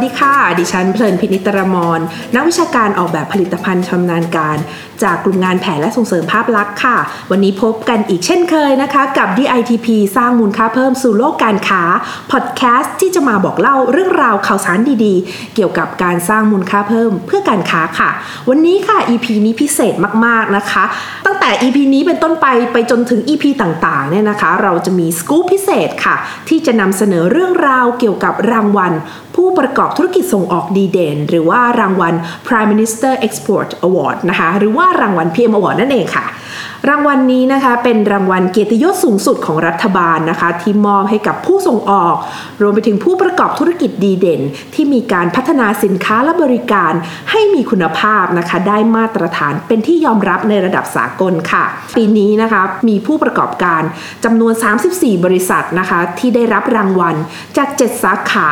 สวัสดีค่ะ ดิฉันเพลินพินิตรมรนักวิชาการออกแบบผลิตภัณฑ์ชำนาญการ จากกลุ่มงานแผนและส่งเสริมภาพลักษณ์ค่ะ วันนี้พบกันอีกเช่นเคยนะคะกับ DITP สร้างมูลค่าเพิ่มสู่โลกการค้าพอดแคสต์ที่จะมาบอกเล่าเรื่องราวข่าวสารดีๆ เกี่ยวกับการสร้างมูลค่าเพิ่มเพื่อการค้าค่ะ วันนี้ค่ะ EP นี้พิเศษมากๆนะคะ ตั้งแต่ EP นี้เป็นต้นไปไปจนถึง EP ต่างๆเนี่ยนะคะ เราจะมีสกู๊ปพิเศษค่ะ ที่จะนำเสนอเรื่องราวเกี่ยวกับรางวัล ผู้ประกอบธุรกิจส่งออกดีเด่น หรือว่ารางวัล Prime Minister Export Award นะคะหรือว่ารางวัล PM Award นั่นเองค่ะ รางวัลนี้นะคะเป็นรางวัลเกียรติยศสูงสุดของรัฐบาลนะคะ ที่มอบให้กับผู้ส่งออก รวมไปถึงผู้ประกอบธุรกิจดีเด่น ที่มีการพัฒนาสินค้าและบริการให้มีคุณภาพนะคะ ได้มาตรฐานเป็นที่ยอมรับในระดับสากลค่ะ ปีนี้นะคะมีผู้ประกอบการจำนวน 34 บริษัทนะคะที่ได้รับรางวัลจาก 7 สาขา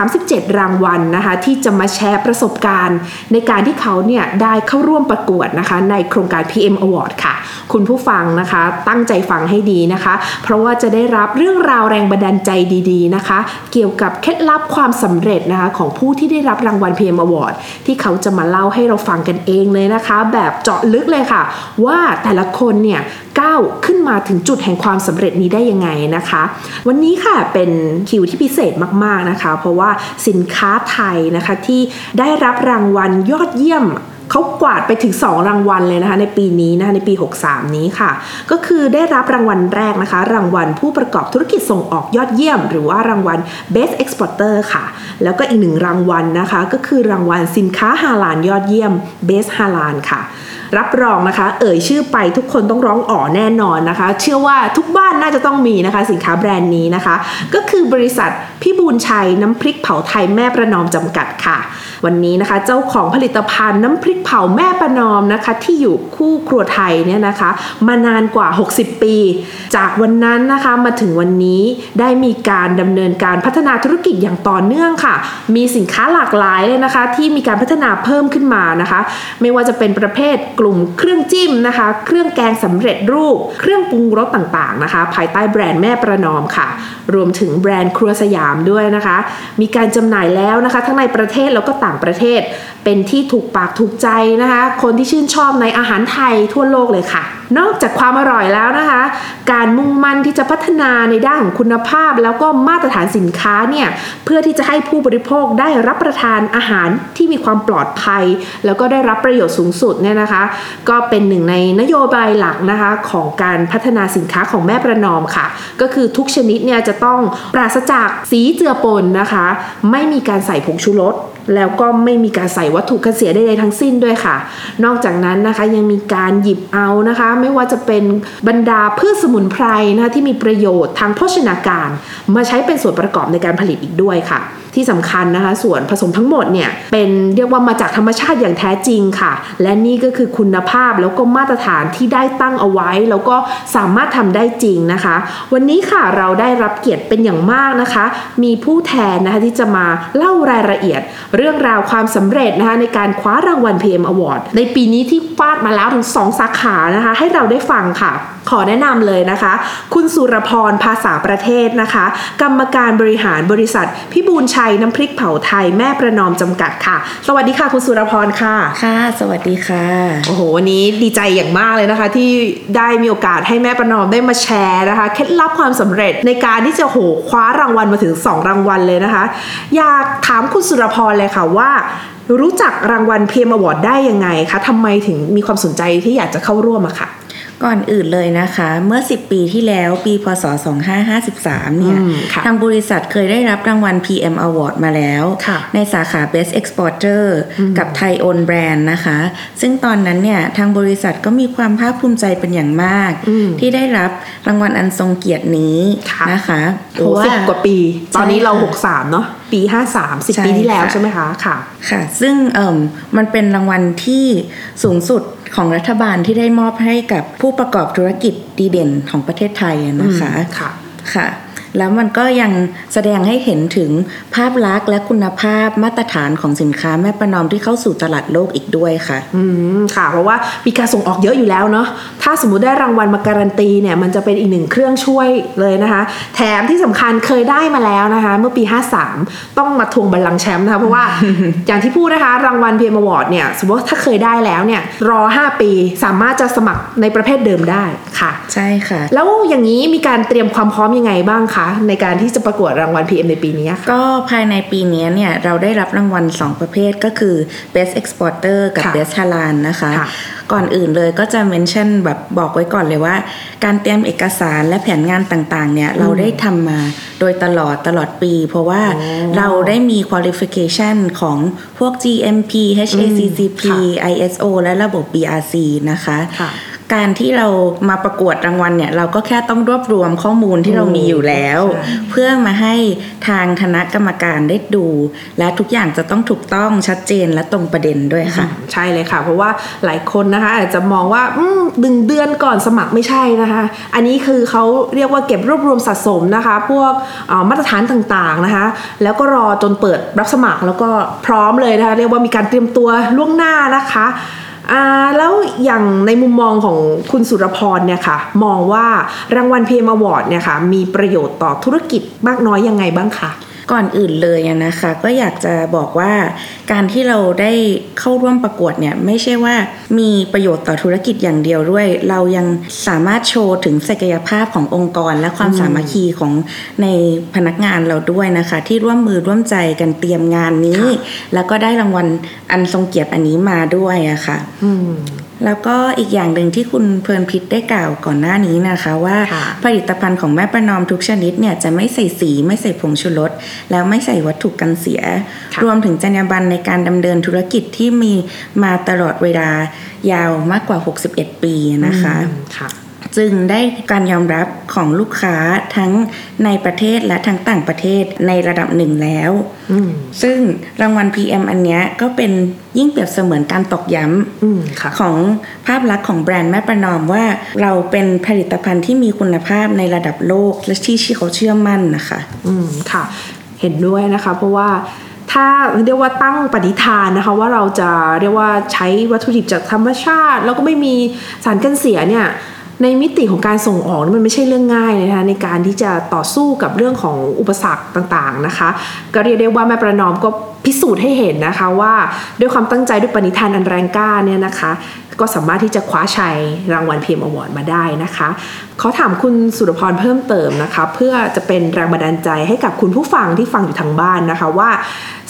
37 รางวัลนะคะ ที่จะมาแชร์ประสบการณ์ ในการที่เขาเนี่ยได้เข้าร่วมประกวดนะคะ ในโครงการ PM Award ค่ะ คุณผู้ฟังนะคะ ตั้งใจฟังให้ดีนะคะ เพราะว่าจะได้รับเรื่องราวแรงบันดาลใจดีๆนะคะ เกี่ยวกับเคล็ดลับความสำเร็จนะคะ ของผู้ที่ได้รับรางวัล PM Award ที่เขาจะมาเล่าให้เราฟังกันเองเลยนะคะ แบบเจาะลึกเลยค่ะ ว่าแต่ละคนเนี่ยก้าวขึ้นมาถึงจุดแห่งความสำเร็จนี้ได้ยังไงนะคะ วันนี้ค่ะเป็นคิวที่พิเศษมากๆนะคะ เพราะว่าสินค้าไทยนะคะที่ได้รับรางวัลยอดเยี่ยม เขากวาดไปถึง 2 รางวัลเลยนะคะในปีนี้นะคะในปี 63 นี้ค่ะ ก็คือได้รับรางวัลแรกนะคะ รางวัลผู้ประกอบธุรกิจส่งออกยอดเยี่ยม หรือว่ารางวัล Best Exporter ค่ะ แล้วก็อีกหนึ่งรางวัลนะคะ ก็คือรางวัลสินค้าฮาลานยอดเยี่ยม Best ฮาลานค่ะรับรองนะคะ เอ่ยชื่อไปทุกคนต้องร้องอ๋อแน่นอนนะคะ เชื่อว่าทุกบ้านน่าจะต้องมีนะคะ สินค้าแบรนด์นี้นะคะ ก็คือบริษัทพี่บูลชัยน้ำพริกเผาไทยแม่ประนอมจำกัดค่ะ วันนี้นะคะ เจ้าของผลิตภัณฑ์น้ำพริกเผาแม่ประนอมนะคะที่อยู่คู่ครัวไทยเนี่ยนะคะ มานานกว่า 60 ปี จากวันนั้นนะคะมาถึงวันนี้ได้มีการดำเนินการพัฒนาธุรกิจอย่างต่อเนื่องค่ะ มีสินค้าหลากหลายเลยนะคะ ที่มีการพัฒนาเพิ่มขึ้นมานะคะ ไม่ว่าจะเป็นประเภทกลุ่มเครื่องจิ้มนะคะ เครื่องแกงสำเร็จรูป เครื่องปรุงรสต่างๆนะคะ ภายใต้แบรนด์แม่ประนอมค่ะ รวมถึงแบรนด์ครัวสยามด้วยนะคะ มีการจำหน่ายแล้วนะคะ ทั้งในประเทศแล้วก็ต่างประเทศ เป็นที่ถูกปากถูกใจนะคะ คนที่ชื่นชอบในอาหารไทยทั่วโลกเลยค่ะนอกจากความอร่อยแล้วนะคะ การมุ่งมั่นที่จะพัฒนาในด้านของคุณภาพ แล้วก็มาตรฐานสินค้าเนี่ยเพื่อที่จะให้ผู้บริโภคได้รับประทานอาหารที่มีความปลอดภัย แล้วก็ได้รับประโยชน์สูงสุดเนี่ยนะคะ ก็เป็นหนึ่งในนโยบายหลักนะคะของการพัฒนาสินค้าของแม่ประนอมค่ะ ก็คือทุกชนิดเนี่ยจะต้องปราศจากสีเจือปนนะคะ ไม่มีการใส่ผงชูรสแล้วก็ไม่มีการใส่วัตถุกันเสียใดๆทั้งสิ้นด้วยค่ะ นอกจากนั้นนะคะยังมีการหยิบเอานะคะไม่ว่าจะเป็นบรรดาพืชสมุนไพรนะที่มีประโยชน์ทางโภชนาการ มาใช้เป็นส่วนประกอบในการผลิตอีกด้วยค่ะ ที่สำคัญนะคะ ส่วนผสมทั้งหมดเนี่ยเป็นเรียกว่ามาจากธรรมชาติอย่างแท้จริงค่ะ และนี่ก็คือคุณภาพแล้วก็มาตรฐานที่ได้ตั้งเอาไว้ แล้วก็สามารถทำได้จริงนะคะ วันนี้ค่ะเราได้รับเกียรติเป็นอย่างมากนะคะ มีผู้แทนนะคะที่จะมาเล่ารายละเอียด เรื่องราวความสำเร็จนะคะในการคว้ารางวัล PM Award ในปีนี้ที่ฟาดมาแล้วถึง 2 สาขานะคะ ให้เราได้ฟังค่ะขอแนะนำเลยนะคะ คุณสุรพรภาษาประเทศนะคะ กรรมการบริหารบริษัทพิบูลชัยน้ำพริกเผาไทยแม่ประนอมจำกัดค่ะ สวัสดีค่ะคุณสุรพรค่ะ ค่ะ สวัสดีค่ะ โอ้โหวันนี้ดีใจอย่างมากเลยนะคะ ที่ได้มีโอกาสให้แม่ประนอมได้มาแชร์นะคะเคล็ดลับความสำเร็จในการที่จะโหคว้ารางวัลมาถึง 2 รางวัลเลยนะคะ อยากถามคุณสุรพรเลยค่ะว่ารู้จักรางวัล PM Award ได้ยังไงคะทำไมถึงมีความสนใจที่อยากจะเข้าร่วมอะค่ะ ก่อนอื่นเลยนะคะ เมื่อ 10 ปีที่แล้วปีพศ 2553 เนี่ยอืมค่ะทางบริษัทเคยได้รับรางวัล PM Award มาแล้วค่ะในสาขา Best Exporter กับ Thai Own Brand นะคะ ซึ่งตอนนั้นเนี่ย ทางบริษัทก็มีความภาคภูมิใจเป็นอย่างมากอืมที่ได้รับรางวัลอันทรงเกียรตินี้ค่ะนะคะโอ้สิบกว่าปี ตอนนี้เราใช่ค่ะ63 เนาะปี 53 10ใช่ปีที่แล้วค่ะใช่ไหมคะค่ะ ค่ะ ซึ่งเอ่มมันเป็นรางวัลที่สูงสุด ของรัฐบาลที่ได้มอบให้กับผู้ประกอบธุรกิจดีเด่นของประเทศไทยอะนะคะค่ะค่ะ แล้วมันก็ยังแสดงให้เห็นถึงภาพลักษณ์และคุณภาพมาตรฐานของสินค้าแม่ประนอมที่เข้าสู่ตลาดโลกอีกด้วยค่ะ อืมค่ะ เพราะว่ามีการส่งออกเยอะอยู่แล้วเนาะถ้าสมมุติได้รางวัลมาการันตีเนี่ยมันจะเป็นอีกหนึ่งเครื่องช่วยเลยนะคะ แถมที่สำคัญเคยได้มาแล้วนะคะ เมื่อปี 53 ต้องมาทวงบัลลังก์แชมป์นะคะเพราะว่าอย่างที่พูดนะคะ รางวัล PM Award เนี่ยสมมติว่าถ้าเคยได้แล้วเนี่ยรอ 5 ปีสามารถจะสมัครในประเภทเดิมได้ค่ะ ใช่ค่ะ แล้วอย่างนี้มีการเตรียมความพร้อมยังไงบ้างคะ ในการที่จะประกวดรางวัล PM ในปีนี้ค่ะก็ภายในปีนี้เนี่ยเราได้รับรางวัล 2 ประเภทก็คือ Best Exporter กับค่ะ Best Halal นะคะค่ะก่อนอื่นเลยก็จะเมนชั่นแบบบอกไว้ก่อนเลยว่า การเตรียมเอกสารและแผนงานต่างๆเนี่ยเราได้ทำมาโดยตลอดตลอดปี เพราะว่าอ๋อเราได้มี qualification ของพวก GMP HACCP ค่ะ ISO และระบบ BRC นะคะค่ะ การที่เรามาประกวดรางวัลเนี่ย เราก็แค่ต้องรวบรวมข้อมูลที่เรามีอยู่แล้วใช่เพื่อมาให้ทางคณะกรรมการได้ดู และทุกอย่างจะต้องถูกต้องชัดเจนและตรงประเด็นด้วยค่ะ ใช่เลยค่ะ เพราะว่าหลายคนนะคะ อาจจะมองว่าอืมหนึ่งเดือนก่อนสมัครไม่ใช่นะคะ อันนี้คือเขาเรียกว่าเก็บรวบรวมสะสมนะคะ พวกเอ่อมาตรฐานต่างๆนะคะ แล้วก็รอจนเปิดรับสมัครแล้วก็พร้อมเลยนะคะ เรียกว่ามีการเตรียมตัวล่วงหน้านะคะ อ่าแล้วอย่างในมุมมองของคุณสุรพรเนี่ยค่ะ มองว่ารางวัล PM Awardเนี่ยค่ะมีประโยชน์ต่อธุรกิจมากน้อยยังไงบ้างคะ ก่อนอื่นเลยนะคะ ก็อยากจะบอกว่าการที่เราได้เข้าร่วมประกวดเนี่ยไม่ใช่ว่ามีประโยชน์ต่อธุรกิจอย่างเดียวด้วย เรายังสามารถโชว์ถึงศักยภาพขององค์กร และความสามัคคีของในพนักงานเราด้วยนะคะ ที่ร่วมมือร่วมใจกันเตรียมงานนี้ แล้วก็ได้รางวัลอันทรงเกียรติอันนี้มาด้วยอะค่ะ แล้วก็อีกอย่างหนึ่งที่คุณเพลินพิษได้กล่าวก่อนหน้านี้นะคะว่าค่ะผลิตภัณฑ์ของแม่ประนอมทุกชนิดเนี่ยจะไม่ใส่สีไม่ใส่ผงชูรสแล้วไม่ใส่วัตถุกันเสียค่ะรวมถึงจรรยาบรรณในการดำเนินธุรกิจที่มีมาตลอดเวลายาวมากกว่า 61 ปีนะคะอืมค่ะ จึงได้การยอมรับของลูกค้าทั้งในประเทศและทั้งต่างประเทศในระดับหนึ่งแล้วอืมซึ่งรางวัล PM อันเนี้ยก็เป็นยิ่งเปรียบเสมือนการตอกย้ำอืมค่ะของภาพลักษณ์ของแบรนด์แม่ประนอมว่าเราเป็นผลิตภัณฑ์ที่มีคุณภาพในระดับโลกและที่ที่เขาเชื่อมั่นนะคะ อืมค่ะ เห็นด้วยนะคะ เพราะว่าถ้าเรียกว่าตั้งปณิธานนะคะว่าเราจะเรียกว่าใช้วัตถุดิบจากธรรมชาติ แล้วก็ไม่มีสารกันเสียเนี่ย ในมิติของการส่งออกนี่มันไม่ใช่เรื่องง่ายเลยนะคะในการที่จะต่อสู้กับเรื่องของอุปสรรคต่างๆนะคะ ก็เรียกได้ว่าแม่ประนอมก็พิสูจน์ให้เห็นนะคะว่าด้วยความตั้งใจด้วยปณิธานอันแรงกล้าเนี่ยนะคะ ก็สามารถที่จะคว้าชัยรางวัลพีเอ็มอวอร์ดมาได้นะคะขอถามคุณสุรพรเพิ่มเติมนะคะ เพื่อจะเป็นแรงบันดาลใจให้กับคุณผู้ฟังที่ฟังอยู่ทางบ้านนะคะว่า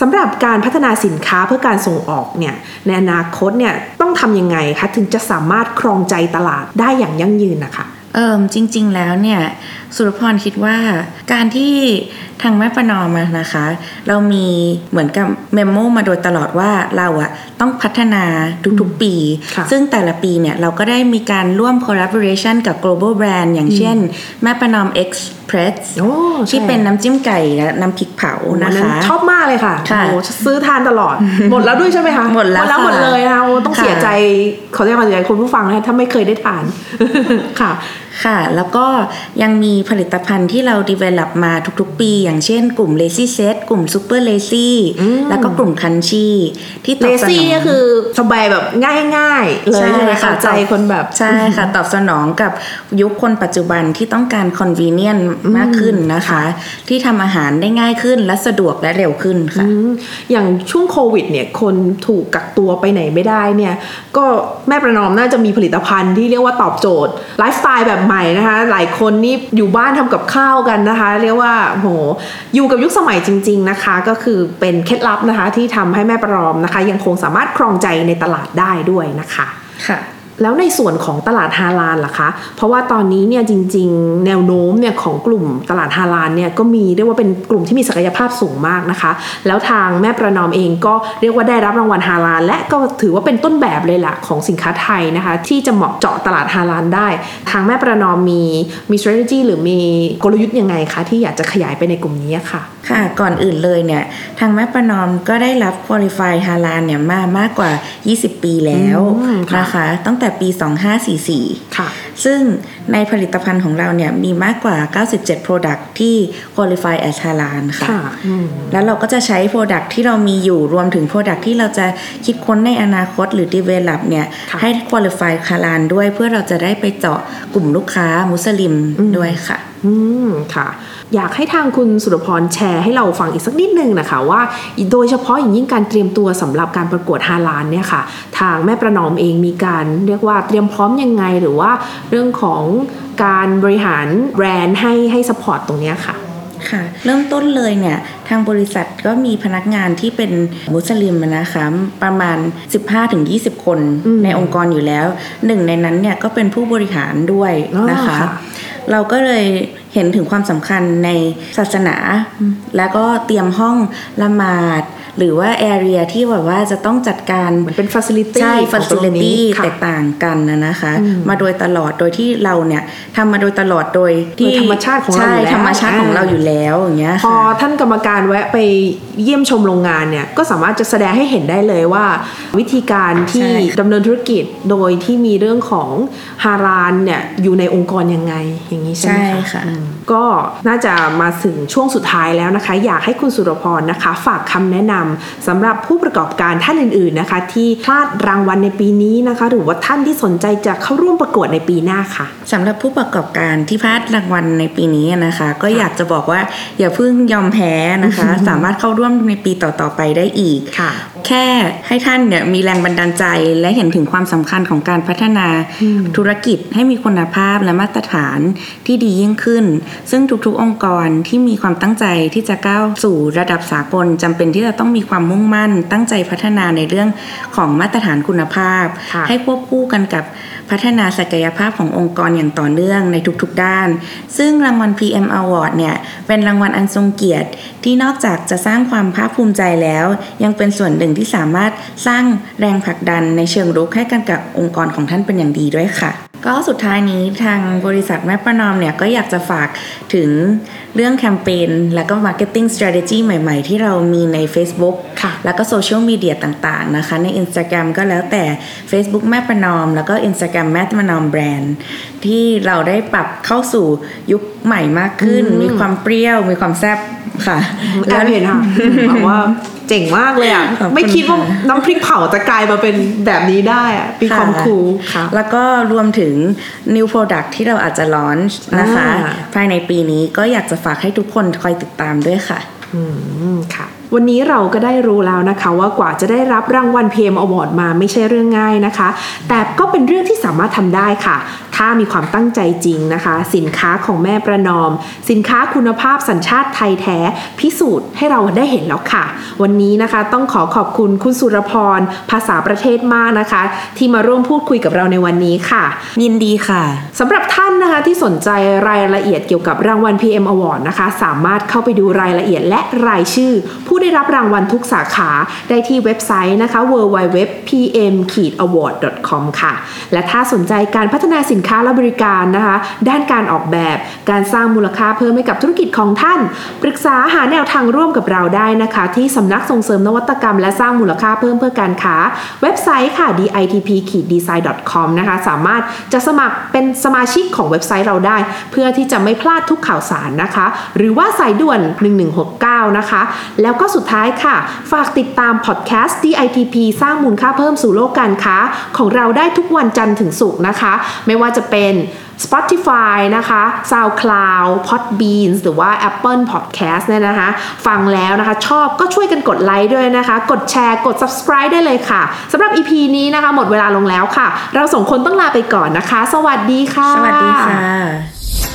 สำหรับการพัฒนาสินค้าเพื่อการส่งออกเนี่ยในอนาคตเนี่ย ต้องทำยังไงคะถึงจะสามารถครองใจตลาดได้อย่างยั่งยืนนะคะเอิมจริง ๆ แล้วเนี่ยสุรพรคิดว่าการที่ทางแม่ประนอมอะนะคะ เรามีเหมือนกับเมมโมมาโดยตลอดว่าเราอะต้องพัฒนาทุกๆปีค่ะซึ่งแต่ละปีเนี่ยเราก็ได้มีการร่วม collaboration กับ global brand อย่างเช่น แม่ประนอม Express โอ้ใช่ที่เป็นน้ำจิ้มไก่และน้ำพริกเผาวันะนนั้นคะชอบมากเลยค่ะค่ะโอ้ซื้อทานตลอด หมดแล้วด้วยใช่ไหมคะหมดแล้วหมดแล้วค่ะหมดเลยนะคะโอ้ต้องค่ะเสียใจขอแสดงความเสียใจคุณผู้ฟังนะคะถ้าไม่เคยได้ทานค่ะค่ะ แล้วก็ยังมีผลิตภัณฑ์ที่เรา develop มาทุกๆ ปี อย่างเช่นกลุ่ม Lazy Set กลุ่ม Super Lazy อืมแล้วก็กลุ่ม Crunchy ที่ตเลอบสนซี่องก็คือสบายแบบง่ายๆเลยใช่ใช่ไหมค่ะคะใจคนแบบ ใช่ค่ะ ตอบสนองกับยุคคนปัจจุบันที่ต้องการ convenient มากขึ้นนะคะ ที่ทำอาหารได้ง่ายขึ้นและสะดวกและเร็วขึ้นค่ะอืมอย่างช่วงโควิดเนี่ยคนถูกกักตัวไปไหนไม่ได้เนี่ยก็แม่ประนอมน่าจะมีผลิตภัณฑ์ที่เรียกว่าตอบโจทย์ไลฟ์สไตล์แบบใหม่นะคะ หลายคนนี่อยู่บ้านทำกับข้าวกันนะคะ เรียกว่าโหอยู่กับยุคสมัยจริง ๆนะคะ ก็คือเป็นเคล็ดลับนะคะที่ทำให้แม่ประนอมนะคะ ยังคงสามารถครองใจในตลาดได้ด้วยนะคะค่ะ แล้วในส่วนของตลาดฮาลาลล่ะคะ เพราะว่าตอนนี้เนี่ยจริง ๆ แนวโน้มเนี่ยของกลุ่มตลาดฮาลาลเนี่ยก็มีเรียกว่าเป็นกลุ่มที่มีศักยภาพสูงมากนะคะ แล้วทางแม่ประนอมเองก็เรียกว่าได้รับรางวัลฮาลาลและก็ถือว่าเป็นต้นแบบเลยล่ะของสินค้าไทยนะคะ ที่จะเหมาะเจาะตลาดฮาลาลได้ ทางแม่ประนอมมีมี strategy หรือมีกลยุทธ์ยังไงคะที่อยากจะขยายไปในกลุ่มนี้ค่ะ ค่ะก่อนอื่นเลยเนี่ยทางแม่ประนอมก็ได้รับ Qualify ฮาลาลเนี่ยมามากกว่า 20 ปีแล้วอืมค่ะนะคะตั้งแต่ปี 2544 ค่ะซึ่งในผลิตภัณฑ์ของเราเนี่ยมีมากกว่า 97 Product ที่ qualify as halal ค่ะค่ะอืมแล้วเราก็จะใช้ Product ที่เรามีอยู่รวมถึง Product ที่เราจะคิดค้นในอนาคตหรือ develop เนี่ยค่ะให้ qualify คาลานด้วยเพื่อเราจะได้ไปเจาะกลุ่มลูกค้ามุสลิมด้วยค่ะ อืมค่ะอยากให้ทางคุณสุรพรแชร์ให้เราฟังอีกสักนิดนึงนะคะว่า โดยเฉพาะอย่างยิ่งการเตรียมตัวสำหรับการประกวดฮาลานเนี่ยค่ะ ทางแม่ประนอมเองมีการเรียกว่าเตรียมพร้อมยังไงหรือว่าเรื่องของการบริหารแบรนด์ให้ให้สปอร์ตตรงเนี้ยค่ะค่ะเริ่มต้นเลยเนี่ยทางบริษัทก็มีพนักงานที่เป็นมุสลิมนะคะประมาณ 15-20 คนอืมในองค์กรอยู่แล้ว หนึ่งในนั้นเนี่ยก็เป็นผู้บริหารด้วยนะคะอ๋อค่ะเราก็เลยเห็นถึงความสำคัญในศาสนา แล้วก็เตรียมห้องละหมาด หรือว่าแอเรียที่แบบว่าจะต้องจัดการเหมือนเป็นฟัซิลิตี้ใช่ของตรงนี้ facility ค่ะแตกต่างกันนะนะคะอืมมาโดยตลอดโดยที่เราเนี่ยทำมาโดยตลอดโดยที่โดยธรรมชาติของเราใช่อยู่แล้วธรรมชาติของเราอยู่แล้วอย่างเงี้ยพอค่ะท่านกรรมการแวะไปเยี่ยมชมโรงงานเนี่ยก็สามารถจะแสดงให้เห็นได้เลยว่า วิธีการที่ใช่ดำเนินธุรกิจโดยที่มีเรื่องของฮารานเนี่ยอยู่ในองค์กรยังไงอย่างนี้ใช่ไหมใช่คะค่ะอืมก็น่าจะมาถึงช่วงสุดท้ายแล้วนะคะ อยากให้คุณสุรพรนะคะ ฝากคำแนะนำสำหรับผู้ประกอบการท่านอื่นๆนะคะ ที่พลาดรางวัลในปีนี้นะคะ หรือว่าท่านที่สนใจจะเข้าร่วมประกวดในปีหน้าค่ะสำหรับผู้ประกอบการที่พลาดรางวัลในปีนี้นะคะ ก็อยากจะบอกว่าอย่าเพิ่งยอมแพ้นะคะ สามารถเข้าร่วมในปีต่อๆไปได้อีกค่ะ แค่ให้ท่านเนี่ยมีแรงบันดาลใจและเห็นถึงความสำคัญของการพัฒนาธุรกิจให้มีคุณภาพและมาตรฐานที่ดียิ่งขึ้น ซึ่งทุกๆองค์กรที่มีความตั้งใจที่จะก้าวสู่ระดับสากลจำเป็นที่จะต้องมีความมุ่งมั่น ตั้งใจพัฒนาในเรื่องของมาตรฐานคุณภาพค่ะให้ควบคู่กันกับพัฒนาศักยภาพขององค์กรอย่างต่อเนื่องในทุกๆด้าน ซึ่งรางวัล PM Award เนี่ยเป็นรางวัลอันทรงเกียรติ ที่นอกจากจะสร้างความภาคภูมิใจแล้ว ยังเป็นส่วนหนึ่งที่สามารถสร้างแรงผลักดันในเชิงรุกให้กันกับองค์กรของท่านเป็นอย่างดีด้วยค่ะ ก็สุดท้ายนี้ทางบริษัทแม่ประนอมเนี่ยก็อยากจะฝากถึงเรื่องแคมเปญและก็ Marketing Strategy ใหม่ๆ ที่เรามีใน Facebook ค่ะ แล้วก็โซเชียลมีเดียต่างๆนะคะ ใน Instagram ก็แล้วแต่ Facebook แม่ประนอม แล้วก็ Instagram แม่ประนอมแบรนด์ที่เราได้ปรับเข้าสู่ยุค ใหม่มากขึ้น มีความเปรี้ยว มีความแซ่บค่ะแอบเห็นค่ะแบบว่าเจ๋งมากเลยอะขอบคุณไม่คิดว่าค่ะน้ำพริกเผาจะกลายมาเป็นแบบนี้ได้อะมีความคูลค่ะ แล้วก็รวมถึง new product ที่เราอาจจะ launch นะคะอ่าภายในปีนี้ก็อยากจะฝากให้ทุกคนคอยติดตามด้วยค่ะ อืมค่ะ วันนี้เราก็ได้รู้แล้วนะคะ ว่ากว่าจะได้รับรางวัล PM Award มาไม่ใช่เรื่องง่ายนะคะ แต่ก็เป็นเรื่องที่สามารถทำได้ค่ะ ถ้ามีความตั้งใจจริงนะคะ สินค้าของแม่ประนอม สินค้าคุณภาพสัญชาติไทยแท้ พิสูจน์ให้เราได้เห็นแล้วค่ะ วันนี้นะคะต้องขอขอบคุณคุณสุรพร ภาษาประเทศมากนะคะ ที่มาร่วมพูดคุยกับเราในวันนี้ค่ะ ยินดีค่ะสำหรับท่านนะคะที่สนใจรายละเอียดเกี่ยวกับรางวัล PM Award นะคะ สามารถเข้าไปดูรายละเอียดและรายชื่อผู้ได้รับรางวัลทุกสาขาได้ที่เว็บไซต์นะคะ www.pm-award.com ค่ะ และถ้าสนใจการพัฒนาสินค้าและบริการนะคะ ด้านการออกแบบ การสร้างมูลค่าเพิ่มให้กับธุรกิจของท่าน ปรึกษาหาแนวทางร่วมกับเราได้นะคะ ที่สำนักส่งเสริมนวัตกรรม และสร้างมูลค่าเพิ่มเพื่อการค้า เว็บไซต์ค่ะ ditp-design.com นะคะ สามารถจะสมัครเป็นสมาชิกของเว็บไซต์เราได้ เพื่อที่จะไม่พลาดทุกข่าวสารนะคะ หรือว่าสายด่วน 1169 นะคะ แล้วก็สุดท้ายค่ะ ฝากติดตามพอดแคสต์ DITP สร้างมูลค่าเพิ่มสู่โลกการค้า ของเราได้ทุกวันจันทร์ถึงศุกร์นะคะ ไม่ว่าจะเป็น Spotify นะคะ SoundCloud Podbeans หรือว่า Apple Podcast เนี่ยนะคะ ฟังแล้วนะคะ ชอบก็ช่วยกันกดไลค์ด้วยนะคะ กดแชร์ กด subscribe ได้เลยค่ะสำหรับ EP นี้นะคะ หมดเวลาลงแล้วค่ะ เราสองคนต้องลาไปก่อนนะคะ สวัสดีค่ะ สวัสดีค่ะ